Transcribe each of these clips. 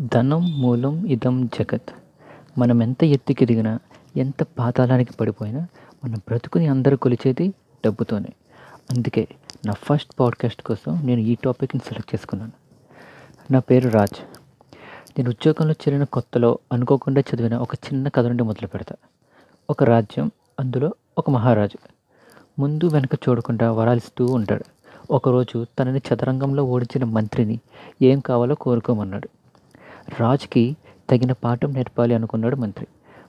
ధనం మూలం ఇదం జగత్. మనం ఎంత ఎత్తుకి ఎదిగినా ఎంత పాతాళానికి పడిపోయినా మన బ్రతుకుని అందరూ కొలిచేది డబ్బుతోనే. అందుకే నా ఫస్ట్ పాడ్కాస్ట్ కోసం నేను ఈ టాపిక్ని సెలెక్ట్ చేసుకున్నాను. నా పేరు రాజ్. నేను ఉద్యోగంలో చేరిన కొత్తలో అనుకోకుండా చదివిన ఒక చిన్న కథ నుండి మొదలు పెడతా. ఒక రాజ్యం అందులో ఒక మహారాజు. ముందు వెనక చూడకుండా వరాలిస్తూ ఉంటాడు. ఒకరోజు తనని చదరంగంలో ఓడించిన మంత్రిని ఏం కావాలో కోరుకోమన్నాడు. రాజుకి తగిన పాఠం నేర్పాలి అనుకున్నాడు మంత్రి.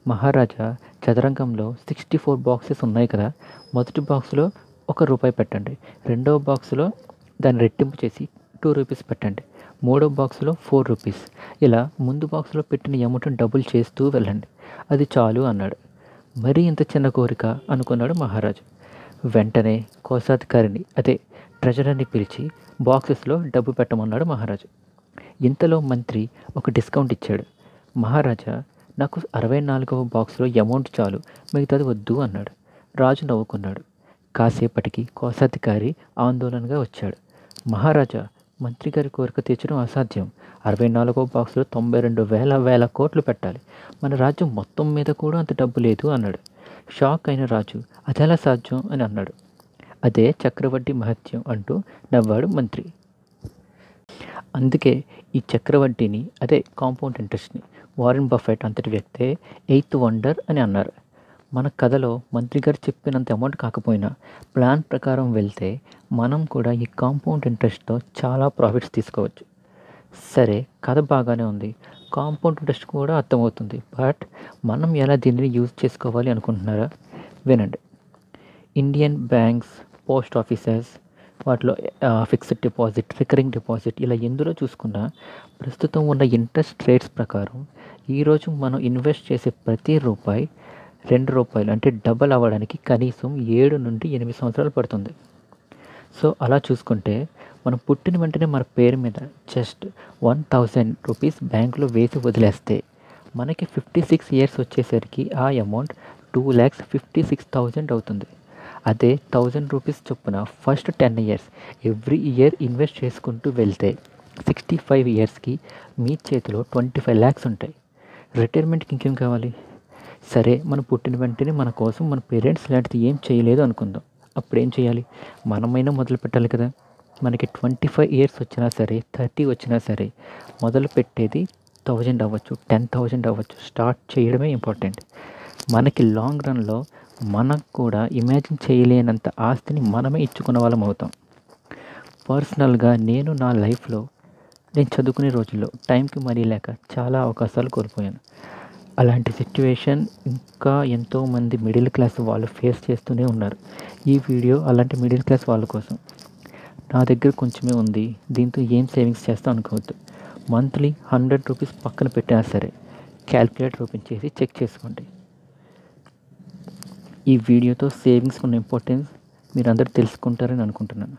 మహారాజా చదరంగంలో సిక్స్టీ ఫోర్ బాక్సెస్ ఉన్నాయి కదా మొదటి బాక్స్లో ఒక రూపాయి పెట్టండి. రెండవ బాక్స్లో దాన్ని రెట్టింపు చేసి టూ రూపీస్ పెట్టండి. మూడో బాక్స్లో ఫోర్ రూపీస్ ఇలా ముందు బాక్స్లో పెట్టిన అమౌంట్ని డబుల్ చేస్తూ వెళ్ళండి. అది చాలు అన్నాడు. మరీ ఇంత చిన్న కోరిక అనుకున్నాడు మహారాజు. వెంటనే కోశాధికారిని అదే ట్రెజరర్ని పిలిచి బాక్సెస్లో డబ్బు పెట్టమన్నాడు మహారాజు. ఇంతలో మంత్రి ఒక డిస్కౌంట్ ఇచ్చాడు. మహారాజా నాకు అరవై నాలుగవ బాక్స్లో అమౌంట్ చాలు మిగతాది వద్దు అన్నాడు. రాజు నవ్వుకున్నాడు. కాసేపటికి కోశాధికారి ఆందోళనగా వచ్చాడు. మహారాజా మంత్రి గారి కోరిక తీర్చడం అసాధ్యం. అరవై నాలుగో బాక్స్లో తొంభై రెండు వేల వేల కోట్లు పెట్టాలి. మన రాజ్యం మొత్తం మీద కూడా అంత డబ్బు లేదు అన్నాడు. షాక్ అయిన రాజు అదెలా సాధ్యం? అని అన్నాడు. అదే చక్రవడ్డీ మహత్యం అంటూ నవ్వాడు మంత్రి. అందుకే ఈ చక్రవడ్డీని అదే కాంపౌండ్ ఇంట్రెస్ట్ని వారెన్ బఫెట్ అంతటి వ్యక్తే ఎయిత్ వండర్ అని అన్నారు. మన కథలో మంత్రి గారు చెప్పినంత అమౌంట్ కాకపోయినా ప్లాన్ ప్రకారం వెళ్తే మనం కూడా ఈ కాంపౌండ్ ఇంట్రెస్ట్తో చాలా ప్రాఫిట్స్ తీసుకోవచ్చు. సరే కథ బాగానే ఉంది. కాంపౌండ్ ఇంట్రెస్ట్ కూడా అర్థమవుతుంది. బట్ మనం ఎలా దీనిని యూజ్ చేసుకోవాలి అనుకుంటున్నారా? వినండి. ఇండియన్ బ్యాంక్స్ పోస్ట్ ఆఫీసెస్ వాటిలో ఫిక్స్డ్ డిపాజిట్ రికరింగ్ డిపాజిట్ ఇలా ఎందులో చూసుకున్నా ప్రస్తుతం ఉన్న ఇంట్రెస్ట్ రేట్స్ ప్రకారం ఈరోజు మనం ఇన్వెస్ట్ చేసే ప్రతి రూపాయి రెండు రూపాయలు అంటే డబల్ అవ్వడానికి కనీసం ఏడు నుండి ఎనిమిది సంవత్సరాలు పడుతుంది. సో అలా చూసుకుంటే మనం పుట్టిన వెంటనే మన పేరు మీద జస్ట్ వన్ థౌజండ్ రూపీస్ బ్యాంకులో వేసి వదిలేస్తే మనకి ఫిఫ్టీ సిక్స్ ఇయర్స్ వచ్చేసరికి ఆ amount two lakhs fifty six thousand అవుతుంది. అదే థౌజండ్ రూపీస్ చొప్పున first ten years every year invest చేసుకుంటూ వెళ్తే సిక్స్టీ ఫైవ్ ఇయర్స్కి మీ చేతిలో ట్వంటీ ఫైవ్ ల్యాక్స్ ఉంటాయి రిటైర్మెంట్కి ఇంకేం కావాలి? సరే మనం పుట్టిన వెంటనే మన కోసం మన పేరెంట్స్ లాంటిది ఏం చేయలేదు అనుకుందాం. అప్పుడు ఏం చేయాలి? మనమైనా మొదలు పెట్టాలి కదా. మనకి ట్వంటీ ఫైవ్ ఇయర్స్ వచ్చినా సరే థర్టీ వచ్చినా సరే మొదలు పెట్టేది థౌజండ్ అవ్వచ్చు టెన్ థౌజండ్ అవ్వచ్చు. స్టార్ట్ చేయడమే ఇంపార్టెంట్ మనకి లాంగ్ రన్లో మనకు కూడా ఇమాజిన్ చేయలేనంత ఆస్తిని మనమే ఇచ్చుకున్న వాళ్ళం అవుతాం. పర్సనల్గా నేను నా లైఫ్లో నేను చదువుకునే రోజుల్లో టైంకి మరీ లేక చాలా అవకాశాలు కోల్పోయాను. అలాంటి సిచ్యువేషన్ ఇంకా ఎంతోమంది మిడిల్ క్లాస్ వాళ్ళు ఫేస్ చేస్తూనే ఉన్నారు. ఈ వీడియో అలాంటి మిడిల్ క్లాస్ వాళ్ళ కోసం. నా దగ్గర కొంచెమే ఉంది. దీంతో ఏం సేవింగ్స్ చేస్తాం అనుకోవద్దు. మంత్లీ హండ్రెడ్ రూపీస్ పక్కన పెట్టినా సరే క్యాల్కులేటర్ ఓపెన్ చేసి చెక్ చేసుకోండి. ఈ వీడియోతో సేవింగ్స్ ఉన్న ఇంపార్టెన్స్ మీరు తెలుసుకుంటారని అనుకుంటున్నాను.